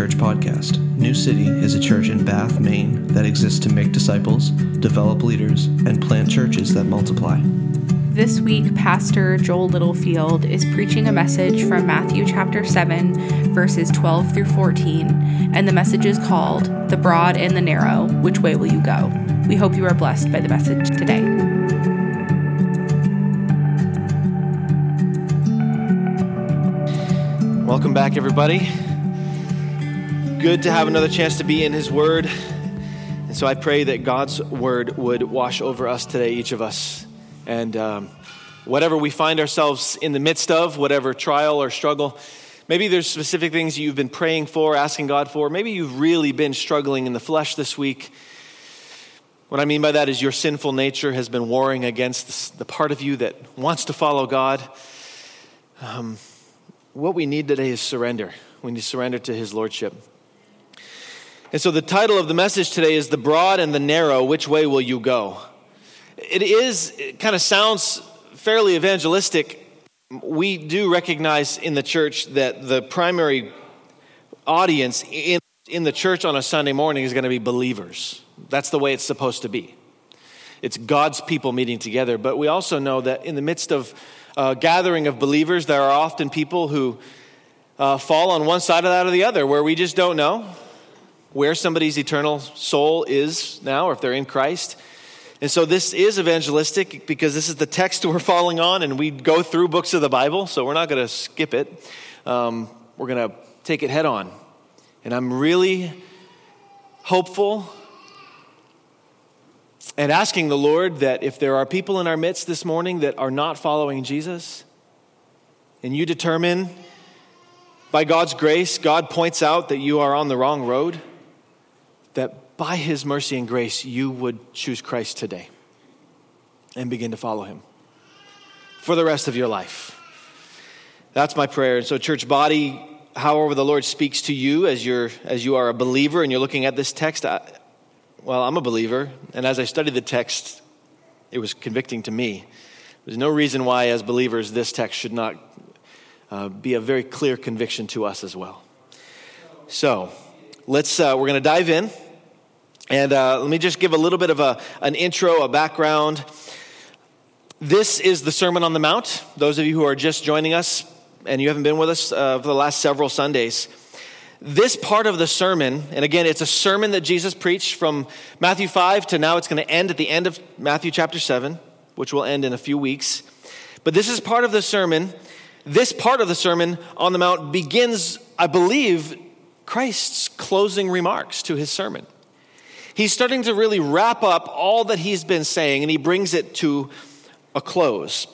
Church podcast. New City is a church in Bath, Maine that exists to make disciples, develop leaders, and plant churches that multiply. This week, Pastor Joel Littlefield is preaching a message from Matthew chapter 7, verses 12 through 14, and the message is called The Broad and the Narrow Which Way Will You Go? We hope you are blessed by the message today. Welcome back, everybody. Good to have another chance to be in His Word. And so I pray that God's Word would wash over us today, each of us. And um, whatever we find ourselves in the midst of, whatever trial or struggle, maybe there's specific things you've been praying for, asking God for. Maybe you've really been struggling in the flesh this week. What I mean by that is your sinful nature has been warring against the part of you that wants to follow God. Um, what we need today is surrender. We need to surrender to His Lordship. And so the title of the message today is The Broad and the Narrow Which Way Will You Go? It is, it kind of sounds fairly evangelistic. We do recognize in the church that the primary audience in, in the church on a Sunday morning is going to be believers. That's the way it's supposed to be. It's God's people meeting together. But we also know that in the midst of a gathering of believers, there are often people who uh, fall on one side of that or the other, where we just don't know where somebody's eternal soul is now, or if they're in Christ. And so this is evangelistic because this is the text we're following on, and we go through books of the Bible, so we're not going to skip it. Um, we're going to take it head on. And I'm really hopeful and asking the Lord that if there are people in our midst this morning that are not following Jesus, and you determine by God's grace, God points out that you are on the wrong road, that by His mercy and grace, you would choose Christ today and begin to follow Him for the rest of your life. That's my prayer. And so, church body, however the Lord speaks to you as you're as you are a believer and you're looking at this text, I, well, I'm a believer, and as I studied the text, it was convicting to me. There's no reason why, as believers, this text should not uh, be a very clear conviction to us as well. So, let's uh, we're going to dive in, and uh, let me just give a little bit of a, an intro, a background. This is the Sermon on the Mount. Those of you who are just joining us and you haven't been with us uh, for the last several Sundays. This part of the sermon, and again, it's a sermon that Jesus preached from Matthew 5 to now it's going to end at the end of Matthew chapter 7, which will end in a few weeks. But this is part of the sermon. This part of the Sermon on the Mount begins, I believe, Christ's closing remarks to his sermon. He's starting to really wrap up all that he's been saying, and he brings it to a close.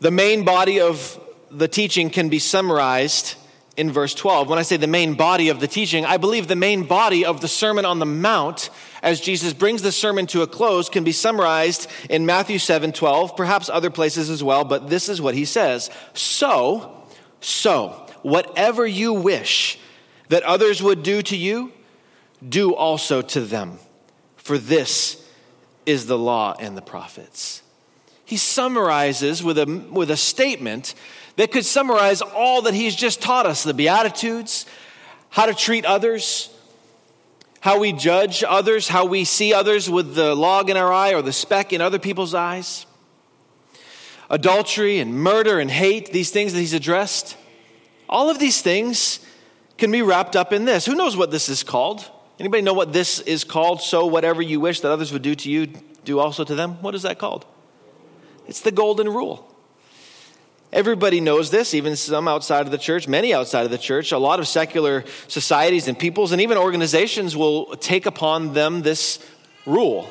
The main body of the teaching can be summarized in verse 12. When I say the main body of the teaching, I believe the main body of the Sermon on the Mount, as Jesus brings the sermon to a close, can be summarized in Matthew 7 12, perhaps other places as well, but this is what he says. So, so, whatever you wish that others would do to you, do also to them. For this is the law and the prophets. He summarizes with a, with a statement that could summarize all that he's just taught us the Beatitudes, how to treat others, how we judge others, how we see others with the log in our eye or the speck in other people's eyes, adultery and murder and hate, these things that he's addressed. All of these things can be wrapped up in this. Who knows what this is called? Anybody know what this is called? So, whatever you wish that others would do to you, do also to them. What is that called? It's the golden rule. Everybody knows this, even some outside of the church, many outside of the church. A lot of secular societies and peoples and even organizations will take upon them this rule.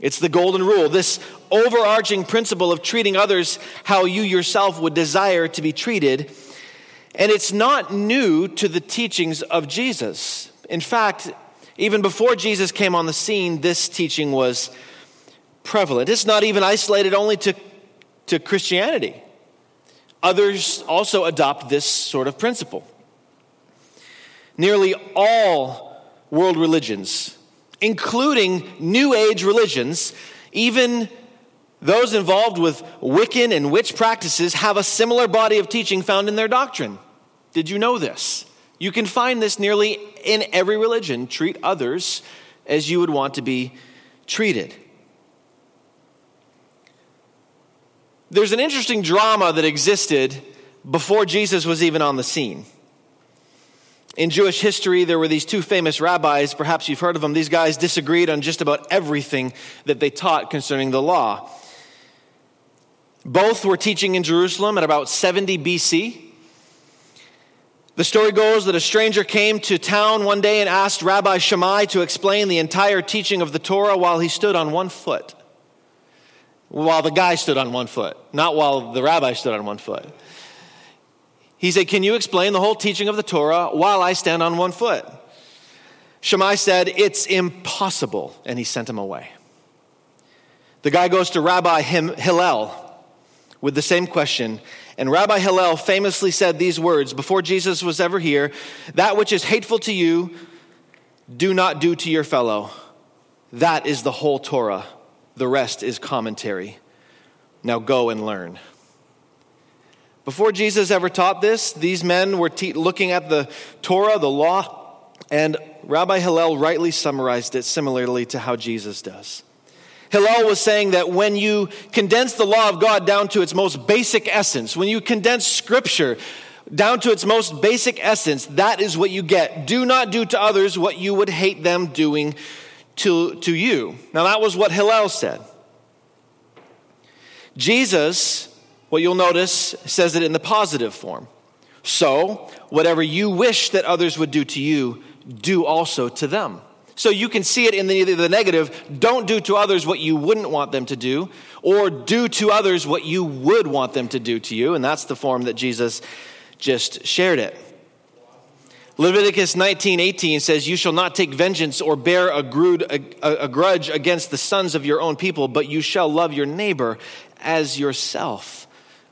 It's the golden rule, this overarching principle of treating others how you yourself would desire to be treated. And it's not new to the teachings of Jesus. In fact, even before Jesus came on the scene, this teaching was prevalent. It's not even isolated only to, to Christianity. Others also adopt this sort of principle. Nearly all world religions, including New Age religions, even those involved with Wiccan and witch practices, have a similar body of teaching found in their doctrine. Did you know this? You can find this nearly in every religion. Treat others as you would want to be treated. There's an interesting drama that existed before Jesus was even on the scene. In Jewish history, there were these two famous rabbis. Perhaps you've heard of them. These guys disagreed on just about everything that they taught concerning the law. Both were teaching in Jerusalem at about 70 BC. The story goes that a stranger came to town one day and asked Rabbi Shammai to explain the entire teaching of the Torah while he stood on one foot. While the guy stood on one foot, not while the rabbi stood on one foot. He said, Can you explain the whole teaching of the Torah while I stand on one foot? Shammai said, It's impossible, and he sent him away. The guy goes to Rabbi Hillel with the same question, and Rabbi Hillel famously said these words before Jesus was ever here That which is hateful to you, do not do to your fellow. That is the whole Torah. The rest is commentary. Now go and learn. Before Jesus ever taught this, these men were te- looking at the Torah, the law, and Rabbi Hillel rightly summarized it similarly to how Jesus does. Hillel was saying that when you condense the law of God down to its most basic essence, when you condense scripture down to its most basic essence, that is what you get. Do not do to others what you would hate them doing to, to you. Now, that was what Hillel said. Jesus what you'll notice says it in the positive form. So, whatever you wish that others would do to you, do also to them. So you can see it in the, the negative. Don't do to others what you wouldn't want them to do, or do to others what you would want them to do to you. And that's the form that Jesus just shared it. Leviticus 19:18 says, "You shall not take vengeance or bear a, grude, a, a grudge against the sons of your own people, but you shall love your neighbor as yourself."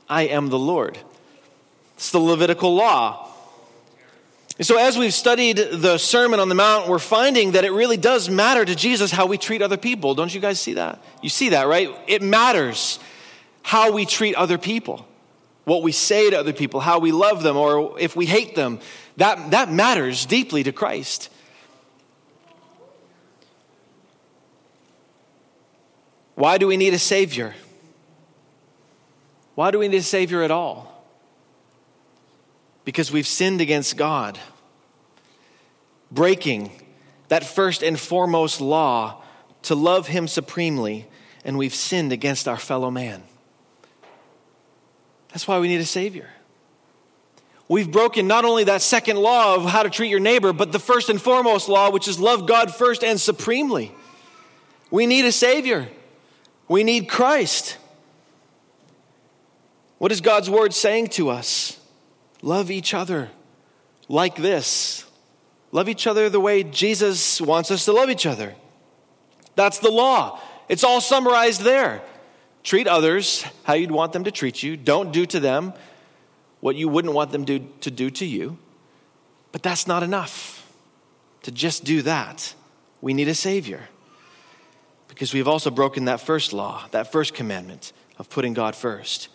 I am the Lord. It's the Levitical law. So, as we've studied the Sermon on the Mount, we're finding that it really does matter to Jesus how we treat other people. Don't you guys see that? You see that, right? It matters how we treat other people, what we say to other people, how we love them, or if we hate them. That, that matters deeply to Christ. Why do we need a Savior? Why do we need a Savior at all? Because we've sinned against God, breaking that first and foremost law to love Him supremely, and we've sinned against our fellow man. That's why we need a Savior. We've broken not only that second law of how to treat your neighbor, but the first and foremost law, which is love God first and supremely. We need a Savior. We need Christ. What is God's word saying to us? Love each other like this. Love each other the way Jesus wants us to love each other. That's the law. It's all summarized there. Treat others how you'd want them to treat you. Don't do to them what you wouldn't want them to, to do to you. But that's not enough to just do that. We need a Savior because we've also broken that first law, that first commandment of putting God first.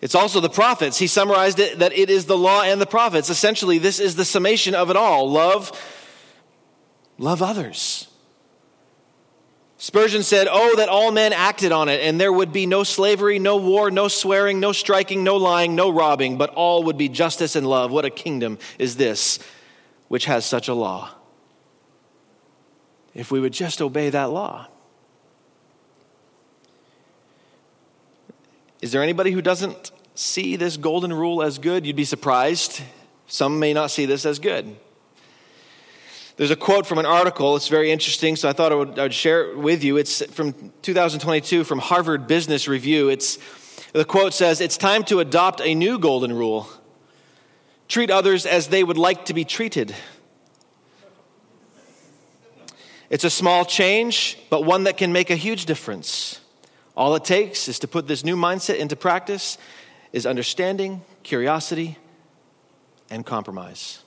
It's also the prophets. He summarized it that it is the law and the prophets. Essentially, this is the summation of it all. Love, love others. Spurgeon said, Oh, that all men acted on it, and there would be no slavery, no war, no swearing, no striking, no lying, no robbing, but all would be justice and love. What a kingdom is this which has such a law? If we would just obey that law. Is there anybody who doesn't see this golden rule as good? You'd be surprised. Some may not see this as good. There's a quote from an article. It's very interesting, so I thought I would, I would share it with you. It's from 2022 from Harvard Business Review. It's, the quote says, It's time to adopt a new golden rule treat others as they would like to be treated. It's a small change, but one that can make a huge difference. All it takes is to put this new mindset into practice is understanding, curiosity, and compromise.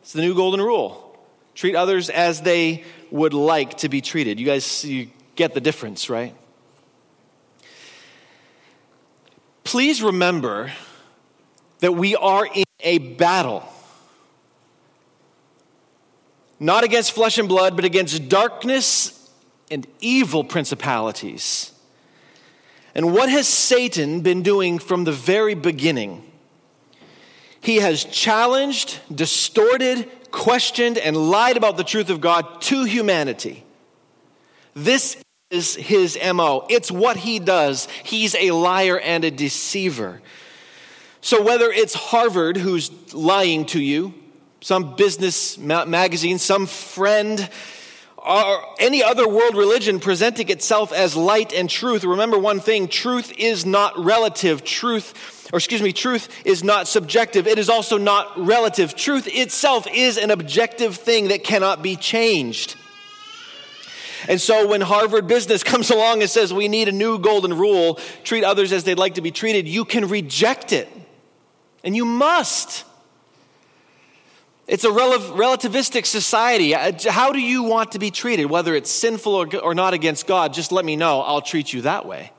It's the new golden rule. Treat others as they would like to be treated. You guys you get the difference, right? Please remember that we are in a battle. Not against flesh and blood, but against darkness and evil principalities. And what has Satan been doing from the very beginning? He has challenged, distorted, questioned, and lied about the truth of God to humanity. This is his MO. It's what he does. He's a liar and a deceiver. So, whether it's Harvard who's lying to you, some business ma- magazine, some friend, or any other world religion presenting itself as light and truth, remember one thing truth is not relative. Truth, or excuse me, truth is not subjective. It is also not relative. Truth itself is an objective thing that cannot be changed. And so when Harvard Business comes along and says we need a new golden rule, treat others as they'd like to be treated, you can reject it. And you must. It's a rel- relativistic society. Uh, how do you want to be treated, whether it's sinful or, or not against God? Just let me know. I'll treat you that way.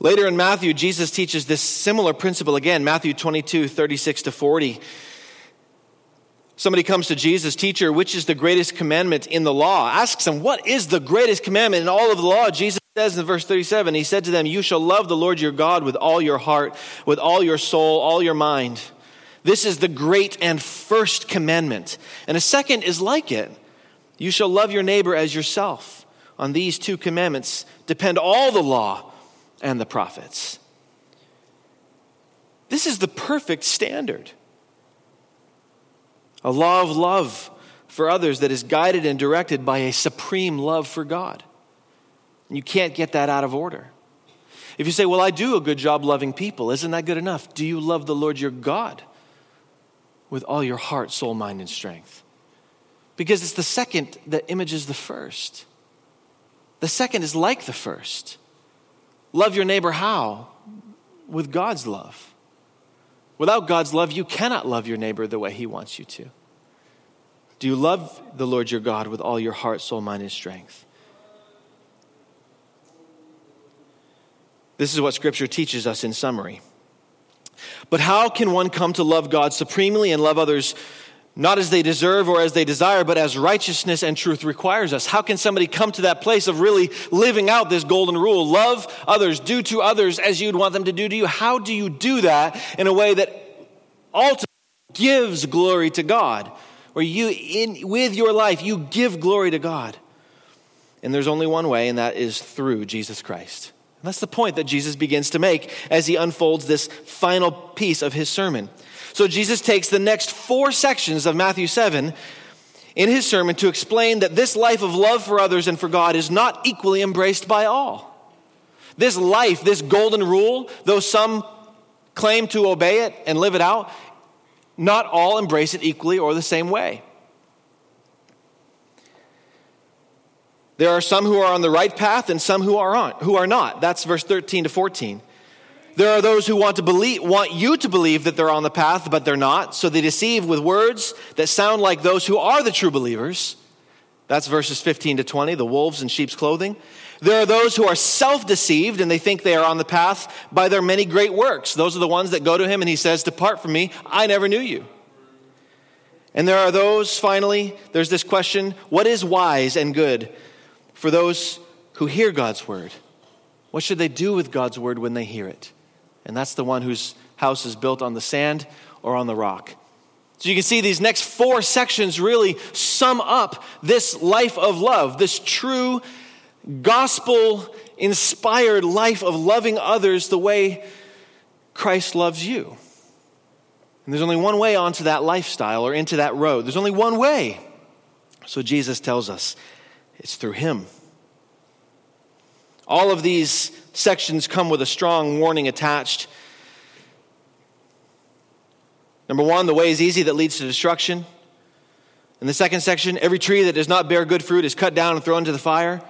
Later in Matthew, Jesus teaches this similar principle again, Matthew 22, 36 to 40. Somebody comes to Jesus, teacher, which is the greatest commandment in the law? Asks him, what is the greatest commandment in all of the law? Jesus says in verse 37, he said to them, You shall love the Lord your God with all your heart, with all your soul, all your mind. This is the great and first commandment. And a second is like it You shall love your neighbor as yourself. On these two commandments depend all the law and the prophets. This is the perfect standard. A law of love for others that is guided and directed by a supreme love for God. You can't get that out of order. If you say, Well, I do a good job loving people, isn't that good enough? Do you love the Lord your God with all your heart, soul, mind, and strength? Because it's the second that images the first. The second is like the first. Love your neighbor how? With God's love. Without God's love, you cannot love your neighbor the way he wants you to. Do you love the Lord your God with all your heart, soul, mind, and strength? This is what Scripture teaches us in summary. But how can one come to love God supremely and love others not as they deserve or as they desire, but as righteousness and truth requires us? How can somebody come to that place of really living out this golden rule? Love others, do to others as you'd want them to do to you. How do you do that in a way that ultimately gives glory to God? Where you, in, with your life, you give glory to God. And there's only one way, and that is through Jesus Christ. That's the point that Jesus begins to make as he unfolds this final piece of his sermon. So Jesus takes the next four sections of Matthew 7 in his sermon to explain that this life of love for others and for God is not equally embraced by all. This life, this golden rule, though some claim to obey it and live it out, not all embrace it equally or the same way. There are some who are on the right path and some who are on, who are not. That's verse 13 to 14. There are those who want to believe want you to believe that they're on the path but they're not, so they deceive with words that sound like those who are the true believers. That's verses 15 to 20, the wolves in sheep's clothing. There are those who are self-deceived and they think they are on the path by their many great works. Those are the ones that go to him and he says, "Depart from me, I never knew you." And there are those finally, there's this question, what is wise and good? For those who hear God's word. What should they do with God's word when they hear it? And that's the one whose house is built on the sand or on the rock. So you can see these next four sections really sum up this life of love, this true gospel inspired life of loving others the way Christ loves you. And there's only one way onto that lifestyle or into that road. There's only one way. So Jesus tells us it's through Him. All of these sections come with a strong warning attached. Number one, the way is easy that leads to destruction. In the second section, every tree that does not bear good fruit is cut down and thrown into the fire.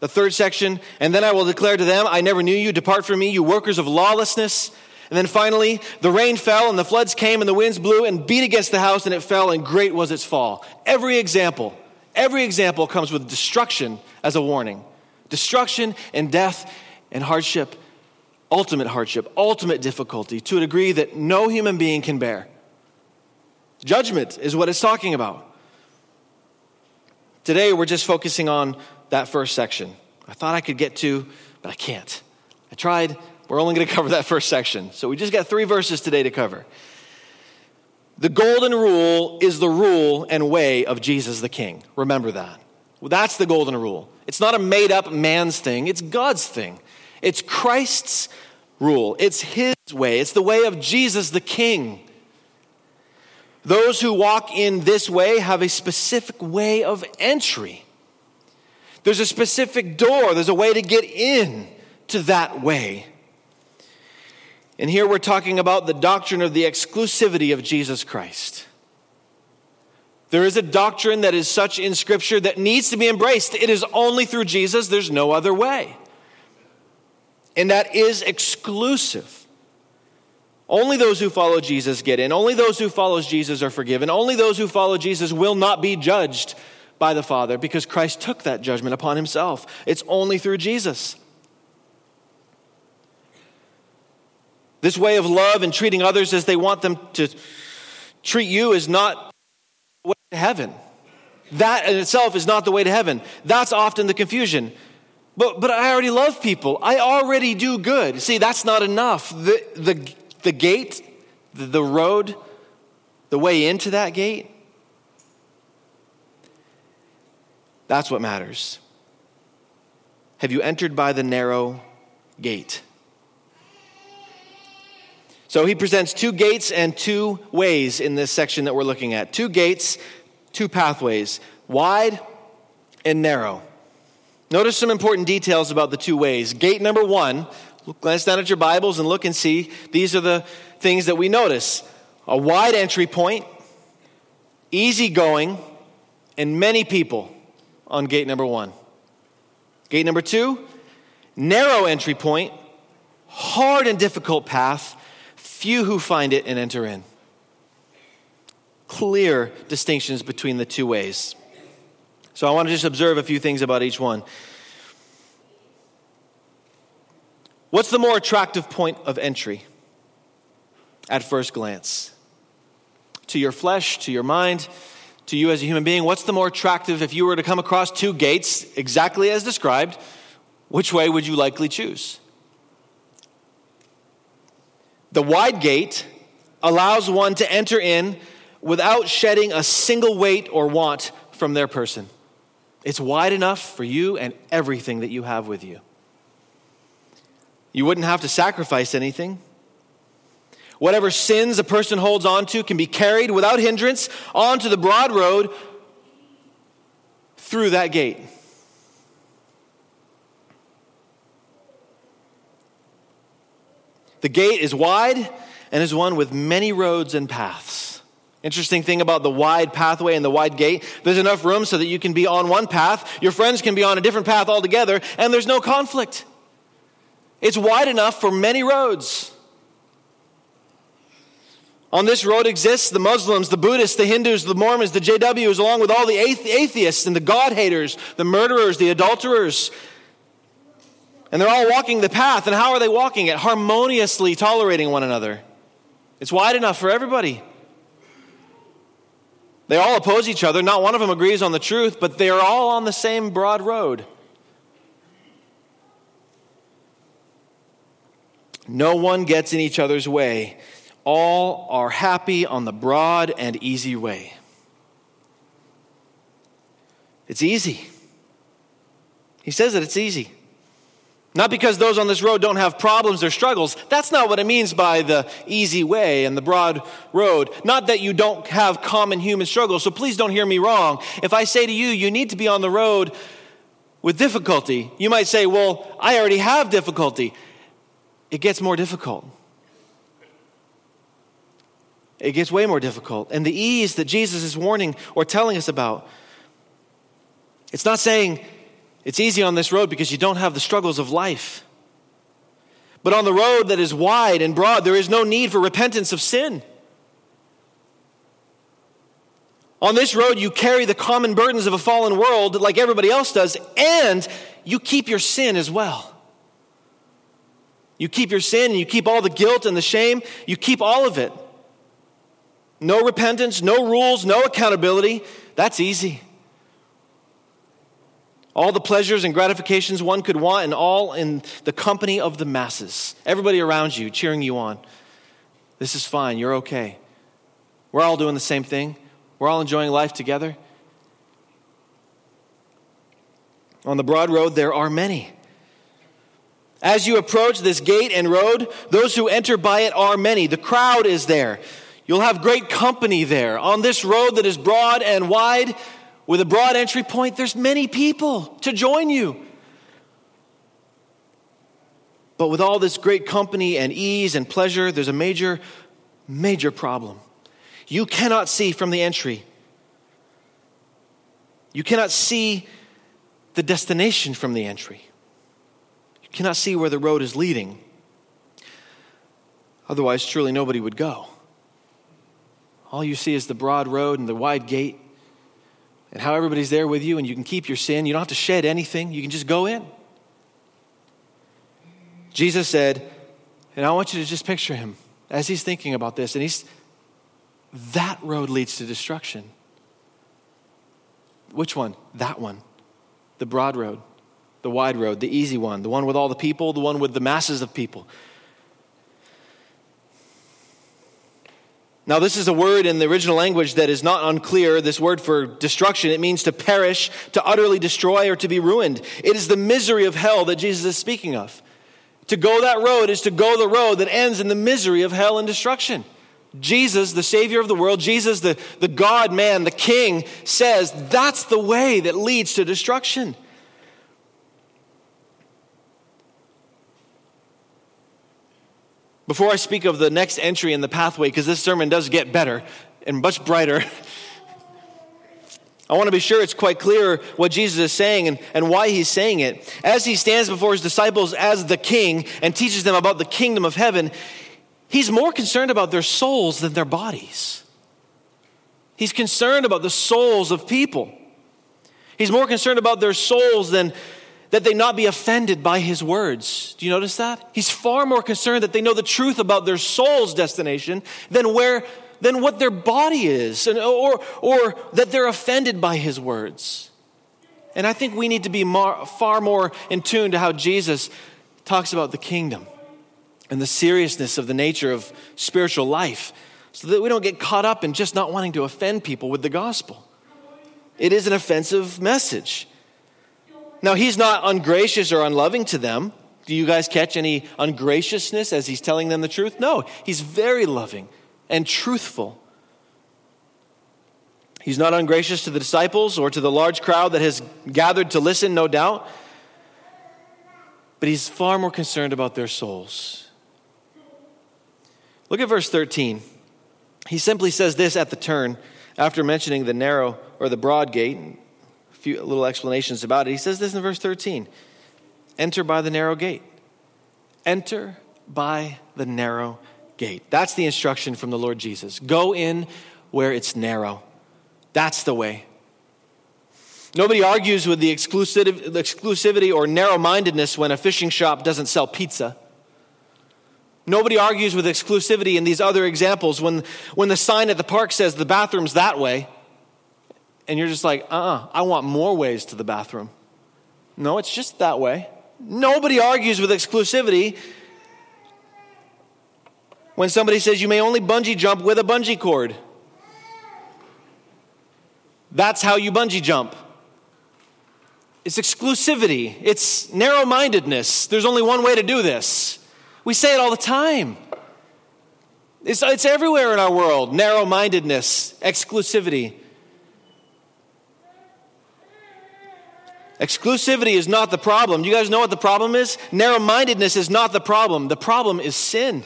The third section, and then I will declare to them, I never knew you, depart from me, you workers of lawlessness. And then finally, the rain fell and the floods came and the winds blew and beat against the house and it fell and great was its fall. Every example Every example comes with destruction as a warning destruction and death and hardship, ultimate hardship, ultimate difficulty, to a degree that no human being can bear. Judgment is what it's talking about. Today, we're just focusing on that first section. I thought I could get to, but I can't. I tried. We're only going to cover that first section. So we just got three verses today to cover. The golden rule is the rule and way of Jesus the King. Remember that. Well, that's the golden rule. It's not a made up man's thing, it's God's thing. It's Christ's rule, it's His way, it's the way of Jesus the King. Those who walk in this way have a specific way of entry. There's a specific door, there's a way to get in to that way. And here we're talking about the doctrine of the exclusivity of Jesus Christ. There is a doctrine that is such in Scripture that needs to be embraced. It is only through Jesus, there's no other way. And that is exclusive. Only those who follow Jesus get in. Only those who follow Jesus are forgiven. Only those who follow Jesus will not be judged by the Father because Christ took that judgment upon himself. It's only through Jesus. This way of love and treating others as they want them to treat you is not to heaven. That in itself is not the way to heaven. That's often the confusion. But, but I already love people. I already do good. See, that's not enough. The, the, the gate, the road, the way into that gate, that's what matters. Have you entered by the narrow gate? So he presents two gates and two ways in this section that we're looking at. Two gates, two pathways, wide and narrow. Notice some important details about the two ways. Gate number one glance down at your Bibles and look and see. These are the things that we notice a wide entry point, easy going, and many people on gate number one. Gate number two, narrow entry point, hard and difficult path, few who find it and enter in. Clear distinctions between the two ways. So I want to just observe a few things about each one. What's the more attractive point of entry at first glance? To your flesh, to your mind, to you as a human being, what's the more attractive if you were to come across two gates exactly as described? Which way would you likely choose? The wide gate allows one to enter in without shedding a single weight or want from their person. It's wide enough for you and everything that you have with you. You wouldn't have to sacrifice anything. Whatever sins a person holds on to can be carried without hindrance onto the broad road through that gate. The gate is wide and is one with many roads and paths. Interesting thing about the wide pathway and the wide gate, there's enough room so that you can be on one path, your friends can be on a different path altogether, and there's no conflict. It's wide enough for many roads. On this road exists the Muslims, the Buddhists, the Hindus, the Mormons, the JWs, along with all the atheists and the God haters, the murderers, the adulterers. And they're all walking the path. And how are they walking it? Harmoniously tolerating one another. It's wide enough for everybody. They all oppose each other. Not one of them agrees on the truth, but they are all on the same broad road. No one gets in each other's way. All are happy on the broad and easy way. It's easy. He says that it's easy. Not because those on this road don't have problems or struggles. That's not what it means by the easy way and the broad road. Not that you don't have common human struggles. So please don't hear me wrong. If I say to you, you need to be on the road with difficulty, you might say, well, I already have difficulty it gets more difficult. It gets way more difficult. And the ease that Jesus is warning or telling us about, it's not saying it's easy on this road because you don't have the struggles of life. But on the road that is wide and broad, there is no need for repentance of sin. On this road, you carry the common burdens of a fallen world like everybody else does, and you keep your sin as well. You keep your sin and you keep all the guilt and the shame, you keep all of it. No repentance, no rules, no accountability. That's easy. All the pleasures and gratifications one could want, and all in the company of the masses. Everybody around you cheering you on. This is fine. You're okay. We're all doing the same thing. We're all enjoying life together. On the broad road, there are many. As you approach this gate and road, those who enter by it are many. The crowd is there. You'll have great company there. On this road that is broad and wide, with a broad entry point, there's many people to join you. But with all this great company and ease and pleasure, there's a major, major problem. You cannot see from the entry. You cannot see the destination from the entry. You cannot see where the road is leading. Otherwise, truly nobody would go. All you see is the broad road and the wide gate, and how everybody's there with you, and you can keep your sin. You don't have to shed anything, you can just go in. Jesus said, and I want you to just picture him as he's thinking about this, and he's that road leads to destruction. Which one? That one. The broad road, the wide road, the easy one, the one with all the people, the one with the masses of people. Now, this is a word in the original language that is not unclear. This word for destruction, it means to perish, to utterly destroy, or to be ruined. It is the misery of hell that Jesus is speaking of. To go that road is to go the road that ends in the misery of hell and destruction. Jesus, the Savior of the world, Jesus, the, the God man, the King, says that's the way that leads to destruction. Before I speak of the next entry in the pathway, because this sermon does get better and much brighter, I want to be sure it's quite clear what Jesus is saying and, and why he's saying it. As he stands before his disciples as the king and teaches them about the kingdom of heaven, he's more concerned about their souls than their bodies. He's concerned about the souls of people. He's more concerned about their souls than that they not be offended by his words. Do you notice that? He's far more concerned that they know the truth about their soul's destination than where than what their body is, and, or, or that they're offended by his words. And I think we need to be more, far more in tune to how Jesus talks about the kingdom and the seriousness of the nature of spiritual life so that we don't get caught up in just not wanting to offend people with the gospel. It is an offensive message. Now, he's not ungracious or unloving to them. Do you guys catch any ungraciousness as he's telling them the truth? No, he's very loving and truthful. He's not ungracious to the disciples or to the large crowd that has gathered to listen, no doubt. But he's far more concerned about their souls. Look at verse 13. He simply says this at the turn after mentioning the narrow or the broad gate few little explanations about it. He says this in verse 13 Enter by the narrow gate. Enter by the narrow gate. That's the instruction from the Lord Jesus. Go in where it's narrow. That's the way. Nobody argues with the exclusivity or narrow mindedness when a fishing shop doesn't sell pizza. Nobody argues with exclusivity in these other examples when, when the sign at the park says the bathroom's that way and you're just like, uh uh-uh, uh I want more ways to the bathroom. No, it's just that way. Nobody argues with exclusivity when somebody says you may only bungee jump with a bungee cord. That's how you bungee jump. It's exclusivity, it's narrow mindedness. There's only one way to do this. We say it all the time. It's, it's everywhere in our world narrow mindedness, exclusivity. Exclusivity is not the problem. You guys know what the problem is? Narrow mindedness is not the problem. The problem is sin.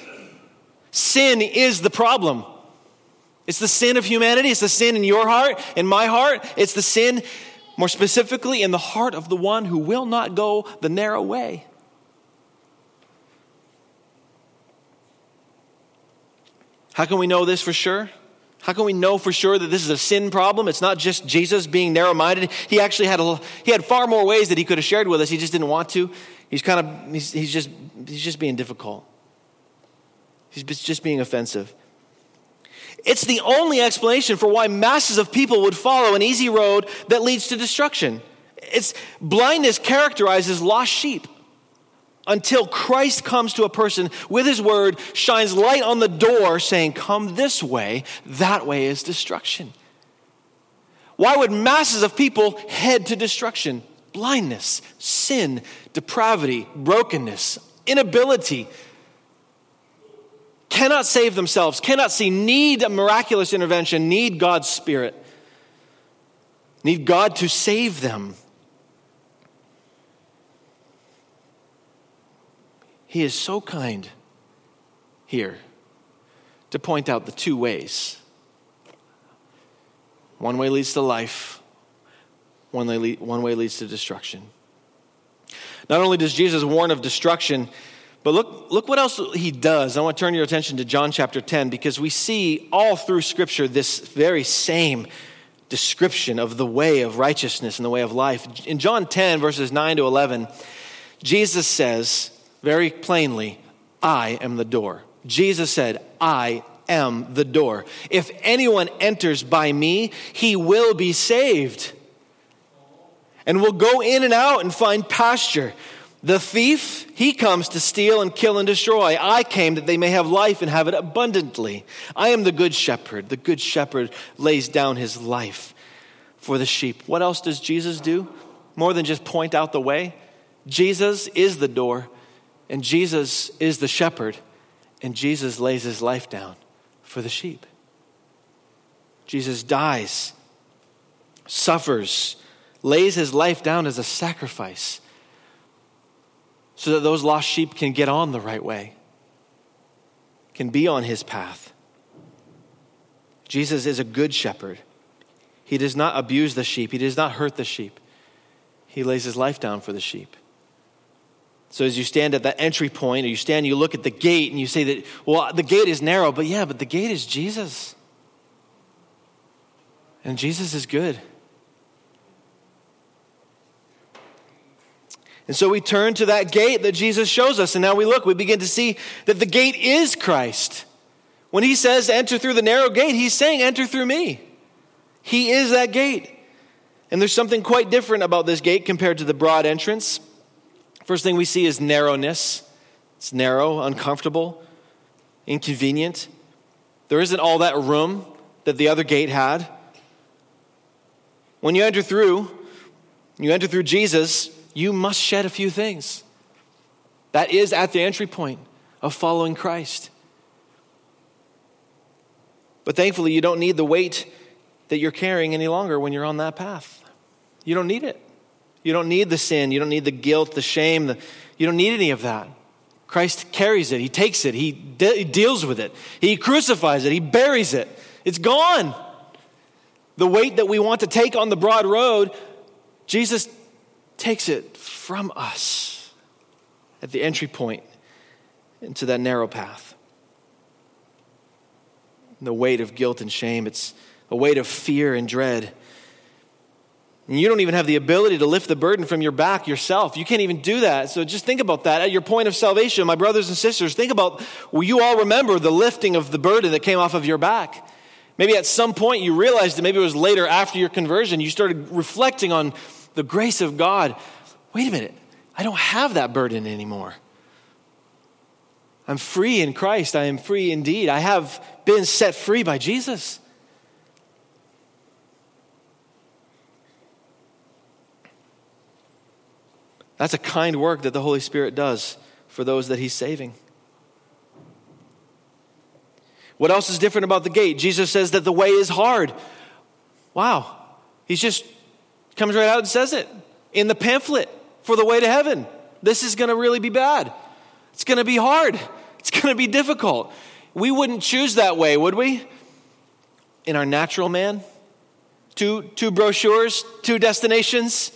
Sin is the problem. It's the sin of humanity. It's the sin in your heart, in my heart. It's the sin, more specifically, in the heart of the one who will not go the narrow way. How can we know this for sure? How can we know for sure that this is a sin problem? It's not just Jesus being narrow minded. He actually had, a, he had far more ways that he could have shared with us. He just didn't want to. He's kind of, he's, he's, just, he's just being difficult. He's just being offensive. It's the only explanation for why masses of people would follow an easy road that leads to destruction. It's blindness characterizes lost sheep until Christ comes to a person with his word, shines light on the door, saying, Come this way, that way is destruction. Why would masses of people head to destruction? Blindness, sin, depravity, brokenness, inability, cannot save themselves, cannot see, need a miraculous intervention, need God's Spirit, need God to save them. He is so kind here to point out the two ways. One way leads to life, one way, one way leads to destruction. Not only does Jesus warn of destruction, but look, look what else he does. I want to turn your attention to John chapter 10 because we see all through Scripture this very same description of the way of righteousness and the way of life. In John 10, verses 9 to 11, Jesus says, very plainly, I am the door. Jesus said, I am the door. If anyone enters by me, he will be saved and will go in and out and find pasture. The thief, he comes to steal and kill and destroy. I came that they may have life and have it abundantly. I am the good shepherd. The good shepherd lays down his life for the sheep. What else does Jesus do? More than just point out the way. Jesus is the door. And Jesus is the shepherd, and Jesus lays his life down for the sheep. Jesus dies, suffers, lays his life down as a sacrifice so that those lost sheep can get on the right way, can be on his path. Jesus is a good shepherd. He does not abuse the sheep, he does not hurt the sheep. He lays his life down for the sheep. So as you stand at that entry point, or you stand, you look at the gate, and you say that, well, the gate is narrow, but yeah, but the gate is Jesus. And Jesus is good. And so we turn to that gate that Jesus shows us, and now we look, we begin to see that the gate is Christ. When he says, enter through the narrow gate, he's saying, enter through me. He is that gate. And there's something quite different about this gate compared to the broad entrance. First thing we see is narrowness. It's narrow, uncomfortable, inconvenient. There isn't all that room that the other gate had. When you enter through, you enter through Jesus, you must shed a few things. That is at the entry point of following Christ. But thankfully, you don't need the weight that you're carrying any longer when you're on that path. You don't need it. You don't need the sin. You don't need the guilt, the shame. The, you don't need any of that. Christ carries it. He takes it. He, de- he deals with it. He crucifies it. He buries it. It's gone. The weight that we want to take on the broad road, Jesus takes it from us at the entry point into that narrow path. The weight of guilt and shame, it's a weight of fear and dread. And you don't even have the ability to lift the burden from your back yourself. You can't even do that. So just think about that. At your point of salvation, my brothers and sisters, think about, well, you all remember the lifting of the burden that came off of your back. Maybe at some point you realized that maybe it was later after your conversion, you started reflecting on the grace of God. Wait a minute, I don't have that burden anymore. I'm free in Christ. I am free indeed. I have been set free by Jesus. That's a kind work that the Holy Spirit does for those that He's saving. What else is different about the gate? Jesus says that the way is hard. Wow. He's just comes right out and says it in the pamphlet for the way to heaven. This is going to really be bad. It's going to be hard. It's going to be difficult. We wouldn't choose that way, would we? In our natural man? Two, two brochures, two destinations.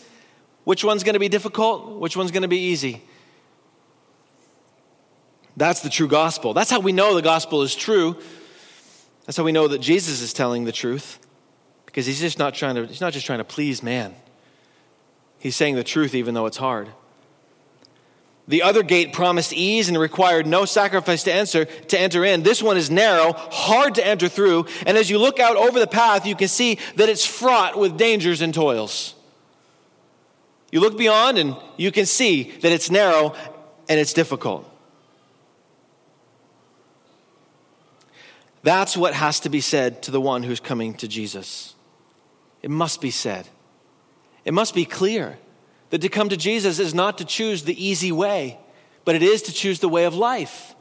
Which one's going to be difficult? Which one's going to be easy? That's the true gospel. That's how we know the gospel is true. That's how we know that Jesus is telling the truth, because he's just not trying to, he's not just trying to please man. He's saying the truth even though it's hard. The other gate promised ease and required no sacrifice to enter, to enter in. This one is narrow, hard to enter through, and as you look out over the path, you can see that it's fraught with dangers and toils. You look beyond and you can see that it's narrow and it's difficult. That's what has to be said to the one who's coming to Jesus. It must be said. It must be clear that to come to Jesus is not to choose the easy way, but it is to choose the way of life.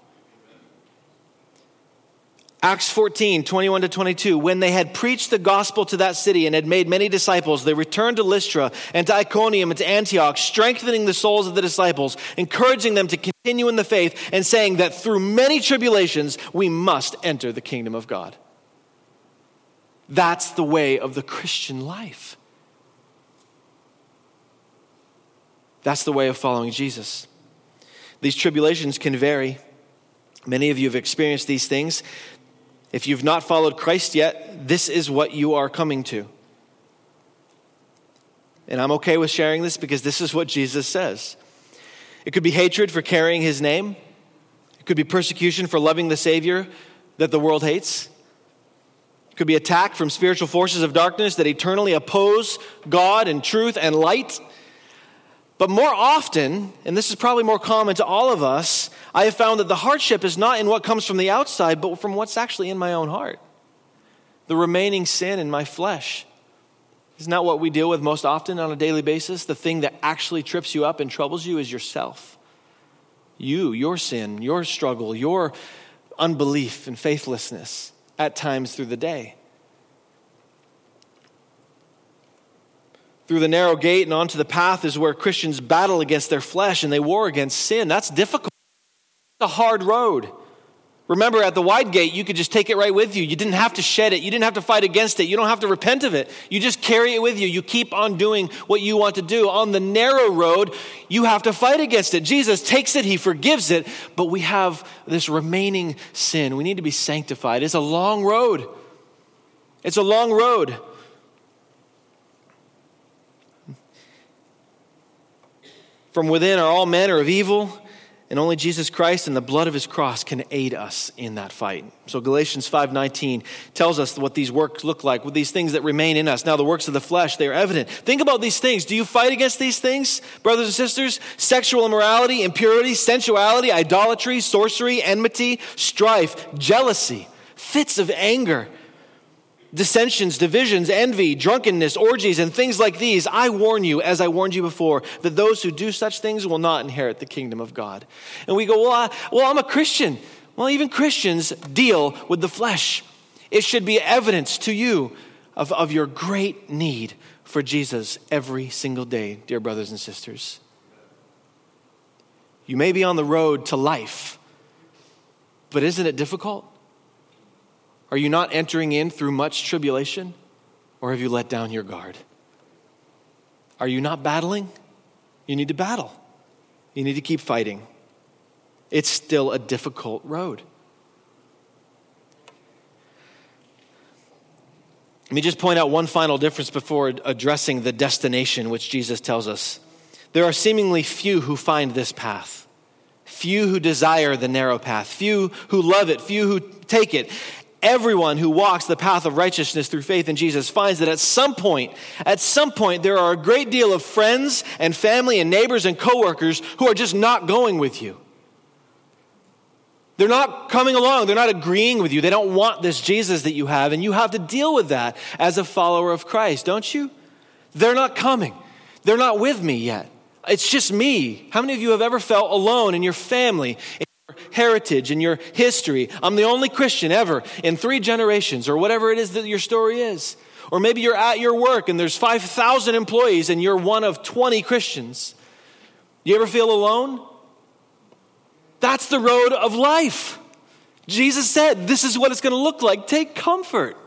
Acts 14, 21 to 22. When they had preached the gospel to that city and had made many disciples, they returned to Lystra and to Iconium and to Antioch, strengthening the souls of the disciples, encouraging them to continue in the faith, and saying that through many tribulations we must enter the kingdom of God. That's the way of the Christian life. That's the way of following Jesus. These tribulations can vary. Many of you have experienced these things. If you've not followed Christ yet, this is what you are coming to. And I'm okay with sharing this because this is what Jesus says. It could be hatred for carrying his name, it could be persecution for loving the Savior that the world hates. It could be attack from spiritual forces of darkness that eternally oppose God and truth and light. But more often, and this is probably more common to all of us, I have found that the hardship is not in what comes from the outside, but from what's actually in my own heart. The remaining sin in my flesh. Isn't that what we deal with most often on a daily basis? The thing that actually trips you up and troubles you is yourself. You, your sin, your struggle, your unbelief and faithlessness at times through the day. Through the narrow gate and onto the path is where Christians battle against their flesh and they war against sin. That's difficult. It's a hard road. Remember, at the wide gate, you could just take it right with you. You didn't have to shed it. You didn't have to fight against it. You don't have to repent of it. You just carry it with you. You keep on doing what you want to do. On the narrow road, you have to fight against it. Jesus takes it, He forgives it, but we have this remaining sin. We need to be sanctified. It's a long road. It's a long road. From within are all manner of evil, and only Jesus Christ and the blood of his cross can aid us in that fight. So Galatians 5:19 tells us what these works look like, with these things that remain in us. Now the works of the flesh, they are evident. Think about these things. Do you fight against these things, brothers and sisters? Sexual immorality, impurity, sensuality, idolatry, sorcery, enmity, strife, jealousy, fits of anger, dissensions, divisions, envy, drunkenness, orgies, and things like these, I warn you, as I warned you before, that those who do such things will not inherit the kingdom of God. And we go, well, I, well, I'm a Christian. Well, even Christians deal with the flesh. It should be evidence to you of, of your great need for Jesus every single day, dear brothers and sisters. You may be on the road to life, but isn't it difficult? Are you not entering in through much tribulation? Or have you let down your guard? Are you not battling? You need to battle. You need to keep fighting. It's still a difficult road. Let me just point out one final difference before addressing the destination which Jesus tells us. There are seemingly few who find this path, few who desire the narrow path, few who love it, few who take it. Everyone who walks the path of righteousness through faith in Jesus finds that at some point, at some point, there are a great deal of friends and family and neighbors and coworkers who are just not going with you. They're not coming along. They're not agreeing with you. They don't want this Jesus that you have, and you have to deal with that as a follower of Christ, don't you? They're not coming. They're not with me yet. It's just me. How many of you have ever felt alone in your family, heritage and your history. I'm the only Christian ever in three generations, or whatever it is that your story is. Or maybe you're at your work and there's 5,000 employees and you're one of 20 Christians. You ever feel alone? That's the road of life. Jesus said, This is what it's going to look like. Take comfort,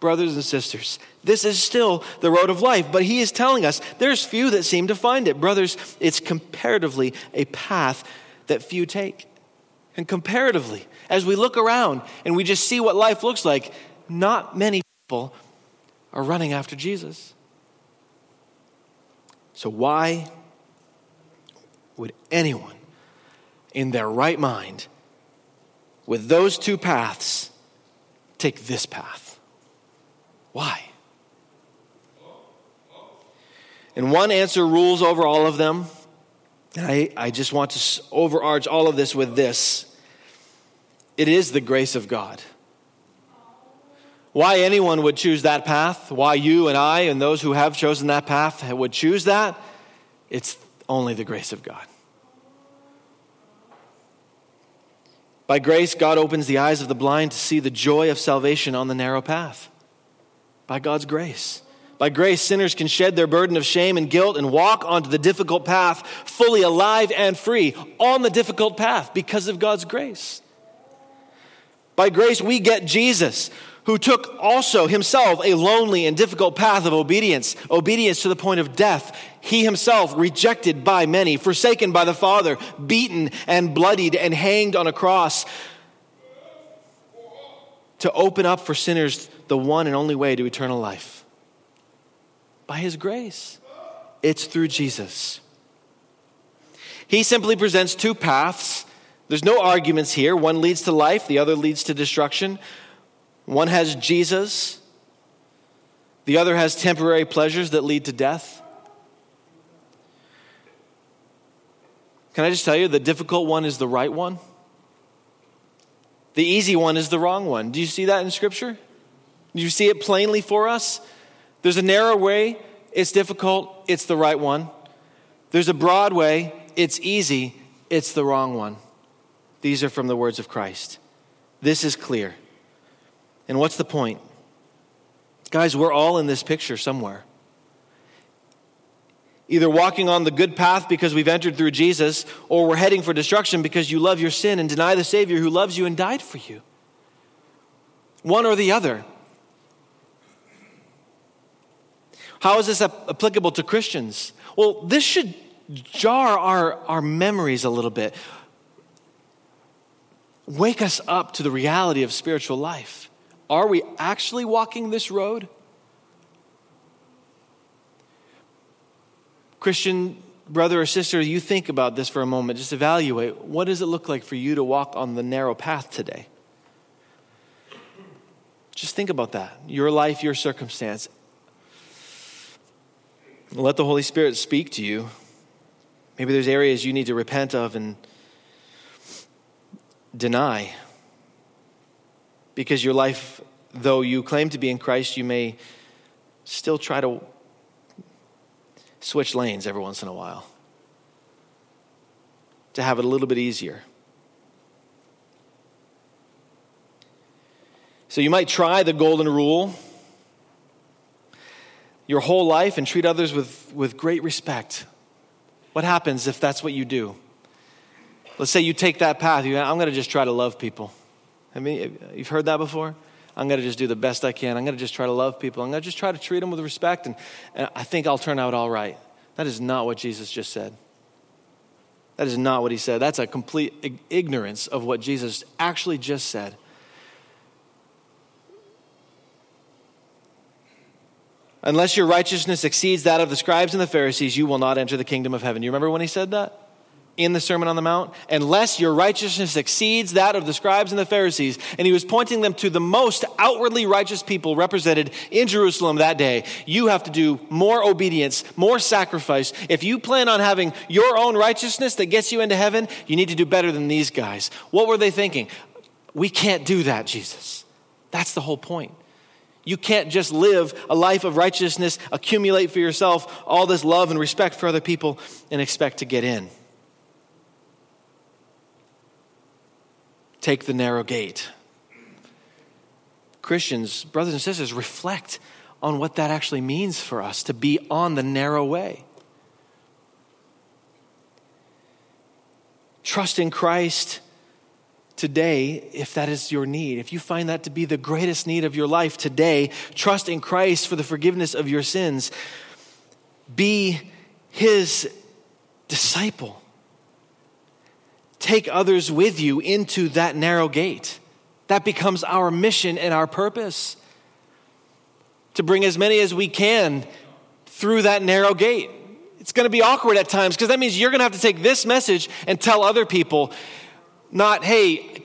brothers and sisters. This is still the road of life, but he is telling us there's few that seem to find it. Brothers, it's comparatively a path that few take. And comparatively, as we look around and we just see what life looks like, not many people are running after Jesus. So, why would anyone in their right mind, with those two paths, take this path? Why? And one answer rules over all of them. I, I just want to overarch all of this with this it is the grace of God. Why anyone would choose that path, why you and I and those who have chosen that path would choose that, it's only the grace of God. By grace, God opens the eyes of the blind to see the joy of salvation on the narrow path. By God's grace. By grace, sinners can shed their burden of shame and guilt and walk onto the difficult path fully alive and free on the difficult path because of God's grace. By grace, we get Jesus, who took also himself a lonely and difficult path of obedience, obedience to the point of death. He himself rejected by many, forsaken by the Father, beaten and bloodied and hanged on a cross to open up for sinners the one and only way to eternal life. By his grace, it's through Jesus. He simply presents two paths there's no arguments here. One leads to life, the other leads to destruction. One has Jesus, the other has temporary pleasures that lead to death. Can I just tell you, the difficult one is the right one? The easy one is the wrong one. Do you see that in Scripture? Do you see it plainly for us? There's a narrow way, it's difficult, it's the right one. There's a broad way, it's easy, it's the wrong one. These are from the words of Christ. This is clear. And what's the point? Guys, we're all in this picture somewhere. Either walking on the good path because we've entered through Jesus, or we're heading for destruction because you love your sin and deny the Savior who loves you and died for you. One or the other. How is this applicable to Christians? Well, this should jar our, our memories a little bit wake us up to the reality of spiritual life. Are we actually walking this road? Christian brother or sister, you think about this for a moment. Just evaluate what does it look like for you to walk on the narrow path today? Just think about that. Your life, your circumstance. Let the Holy Spirit speak to you. Maybe there's areas you need to repent of and deny. Because your life, though you claim to be in Christ, you may still try to switch lanes every once in a while to have it a little bit easier. So you might try the golden rule your whole life and treat others with, with great respect. What happens if that's what you do? Let's say you take that path. You, I'm going to just try to love people. I mean, you've heard that before? I'm going to just do the best I can. I'm going to just try to love people. I'm going to just try to treat them with respect, and, and I think I'll turn out all right. That is not what Jesus just said. That is not what he said. That's a complete ignorance of what Jesus actually just said. Unless your righteousness exceeds that of the scribes and the Pharisees, you will not enter the kingdom of heaven. You remember when he said that? in the Sermon on the Mount, unless your righteousness exceeds that of the scribes and the Pharisees. And he was pointing them to the most outwardly righteous people represented in Jerusalem that day. You have to do more obedience, more sacrifice. If you plan on having your own righteousness that gets you into heaven, you need to do better than these guys. What were they thinking? We can't do that, Jesus. That's the whole point. You can't just live a life of righteousness, accumulate for yourself all this love and respect for other people, and expect to get in. take the narrow gate. Christians, brothers and sisters, reflect on what that actually means for us to be on the narrow way. Trust in Christ today if that is your need. If you find that to be the greatest need of your life today, trust in Christ for the forgiveness of your sins. Be his disciple. take others with you into that narrow gate. That becomes our mission and our purpose to bring as many as we can through that narrow gate. It's going to be awkward at times because that means you're going to have to take this message and tell other people, not, hey,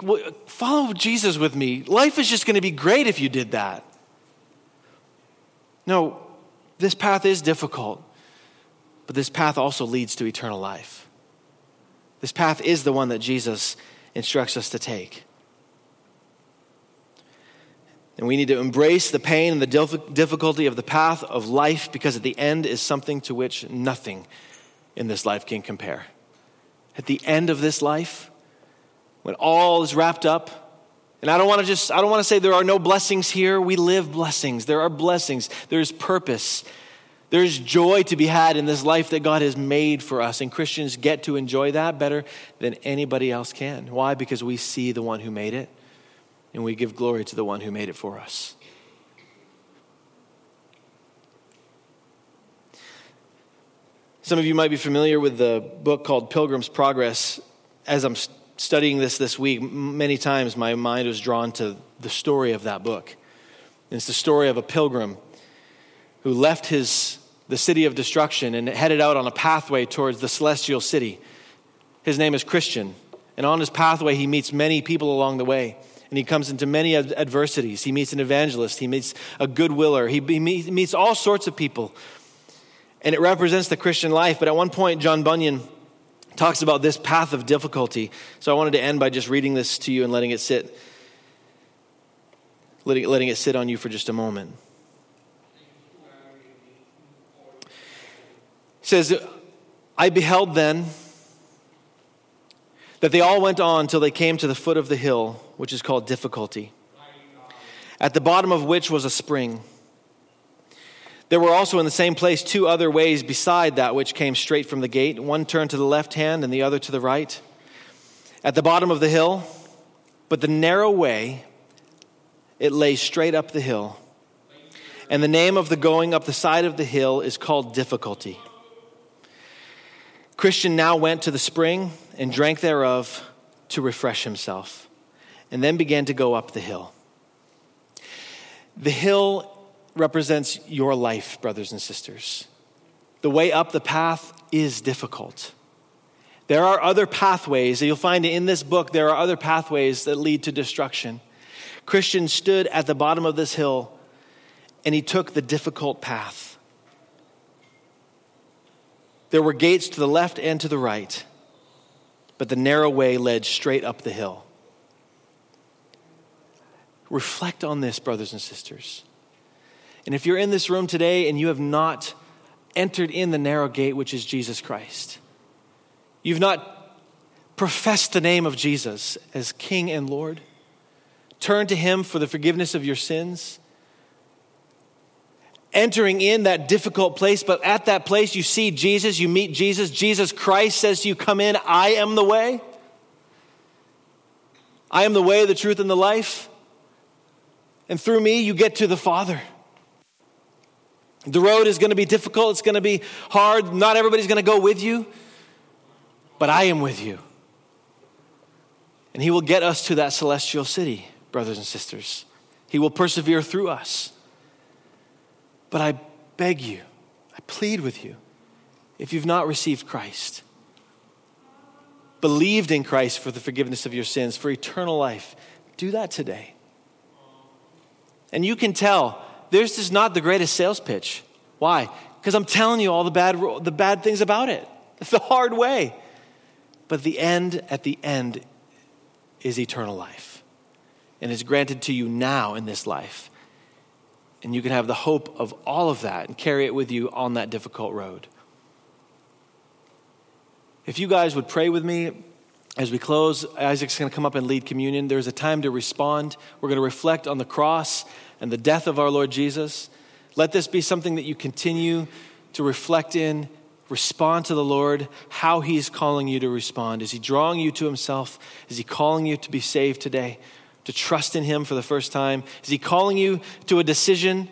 follow Jesus with me. Life is just going to be great if you did that. No, this path is difficult, but this path also leads to eternal life. This path is the one that Jesus instructs us to take. And we need to embrace the pain and the difficulty of the path of life because at the end is something to which nothing in this life can compare. At the end of this life, when all is wrapped up, and I don't want to just, I don't want to say there are no blessings here. We live blessings. There are blessings. There's purpose. There's joy to be had in this life that God has made for us. And Christians get to enjoy that better than anybody else can. Why? Because we see the one who made it and we give glory to the one who made it for us. Some of you might be familiar with the book called Pilgrim's Progress. As I'm studying this this week, many times my mind was drawn to the story of that book. And it's the story of a pilgrim who left his, the city of destruction and headed out on a pathway towards the celestial city. His name is Christian. And on his pathway, he meets many people along the way and he comes into many adversities. He meets an evangelist, he meets a goodwiller, he meets all sorts of people. And it represents the Christian life. But at one point, John Bunyan talks about this path of difficulty. So I wanted to end by just reading this to you and letting it sit, letting, letting it sit on you for just a moment. He says, I beheld then that they all went on till they came to the foot of the hill, which is called Difficulty, at the bottom of which was a spring. There were also in the same place two other ways beside that which came straight from the gate. One turned to the left hand and the other to the right. At the bottom of the hill, but the narrow way, it lay straight up the hill. And the name of the going up the side of the hill is called Difficulty. Christian now went to the spring and drank thereof to refresh himself, and then began to go up the hill. The hill represents your life, brothers and sisters. The way up the path is difficult. There are other pathways, that you'll find in this book, there are other pathways that lead to destruction. Christian stood at the bottom of this hill and he took the difficult path. There were gates to the left and to the right but the narrow way led straight up the hill. Reflect on this, brothers and sisters. And if you're in this room today and you have not entered in the narrow gate, which is Jesus Christ, you've not professed the name of Jesus as King and Lord, turn to Him for the forgiveness of your sins entering in that difficult place, but at that place you see Jesus, you meet Jesus. Jesus Christ says to you, Come in, I am the way. I am the way, the truth, and the life. And through me, you get to the Father. The road is going to be difficult, it's going to be hard. Not everybody's going to go with you, but I am with you. And He will get us to that celestial city, brothers and sisters. He will persevere through us. But I beg you, I plead with you, if you've not received Christ, believed in Christ for the forgiveness of your sins, for eternal life, do that today. And you can tell this is not the greatest sales pitch. Why? Because I'm telling you all the bad, the bad things about it. It's the hard way. But the end, at the end, is eternal life. And is granted to you now in this life. And you can have the hope of all of that and carry it with you on that difficult road. If you guys would pray with me as we close, Isaac's going to come up and lead communion. There's a time to respond. We're going to reflect on the cross and the death of our Lord Jesus. Let this be something that you continue to reflect in, respond to the Lord, how He's calling you to respond. Is He drawing you to Himself? Is He calling you to be saved today? to trust in Him for the first time? Is He calling you to a decision,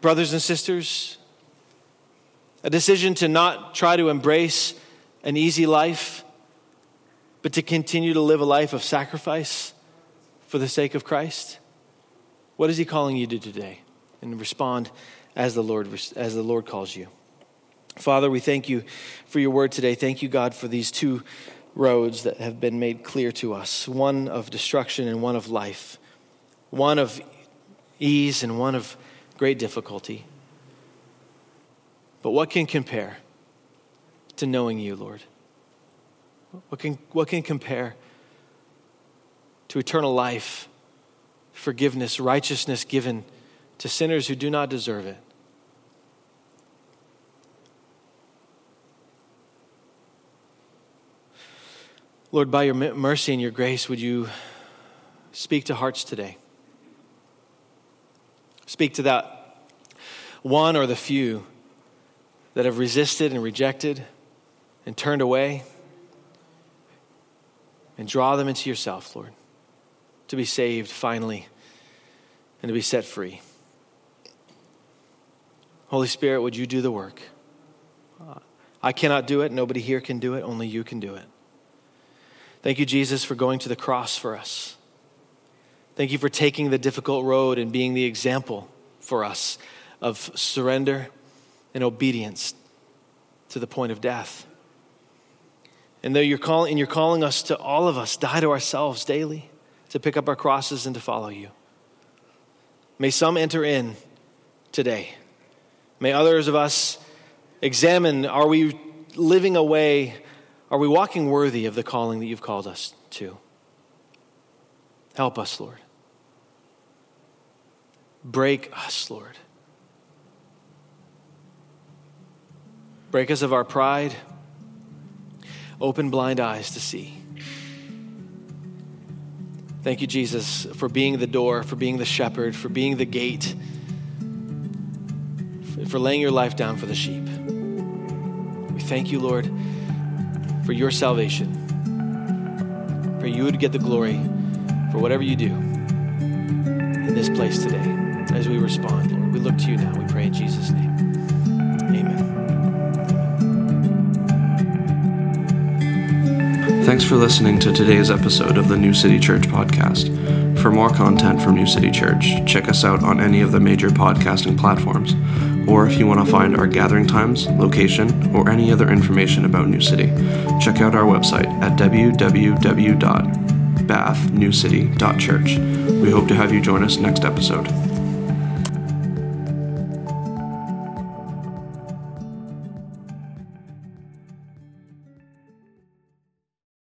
brothers and sisters? A decision to not try to embrace an easy life, but to continue to live a life of sacrifice for the sake of Christ? What is He calling you to today? And respond as the Lord, as the Lord calls you. Father, we thank you for your word today. Thank you, God, for these two roads that have been made clear to us one of destruction and one of life, one of ease and one of great difficulty. But what can compare to knowing you, Lord? What can, what can compare to eternal life, forgiveness, righteousness given to sinners who do not deserve it? Lord, by your mercy and your grace, would you speak to hearts today? Speak to that one or the few that have resisted and rejected and turned away. And draw them into yourself, Lord, to be saved finally and to be set free. Holy Spirit, would you do the work? Uh, I cannot do it. Nobody here can do it. Only you can do it. Thank you, Jesus, for going to the cross for us. Thank you for taking the difficult road and being the example for us of surrender and obedience to the point of death. And though you're calling, and you're calling us to all of us die to ourselves daily, to pick up our crosses and to follow you. May some enter in today. May others of us examine are we living a way are we walking worthy of the calling that you've called us to? Help us, Lord. Break us, Lord. Break us of our pride. Open blind eyes to see. Thank you, Jesus, for being the door, for being the shepherd, for being the gate, for laying your life down for the sheep. We thank you, Lord for your salvation. Pray you would get the glory for whatever you do in this place today as we respond, Lord. We look to you now. We pray in Jesus' name. Thanks for listening to today's episode of the New City Church podcast. For more content from New City Church, check us out on any of the major podcasting platforms or if you want to find our gathering times, location, or any other information about New City, check out our website at www.bathnewcity.church. We hope to have you join us next episode.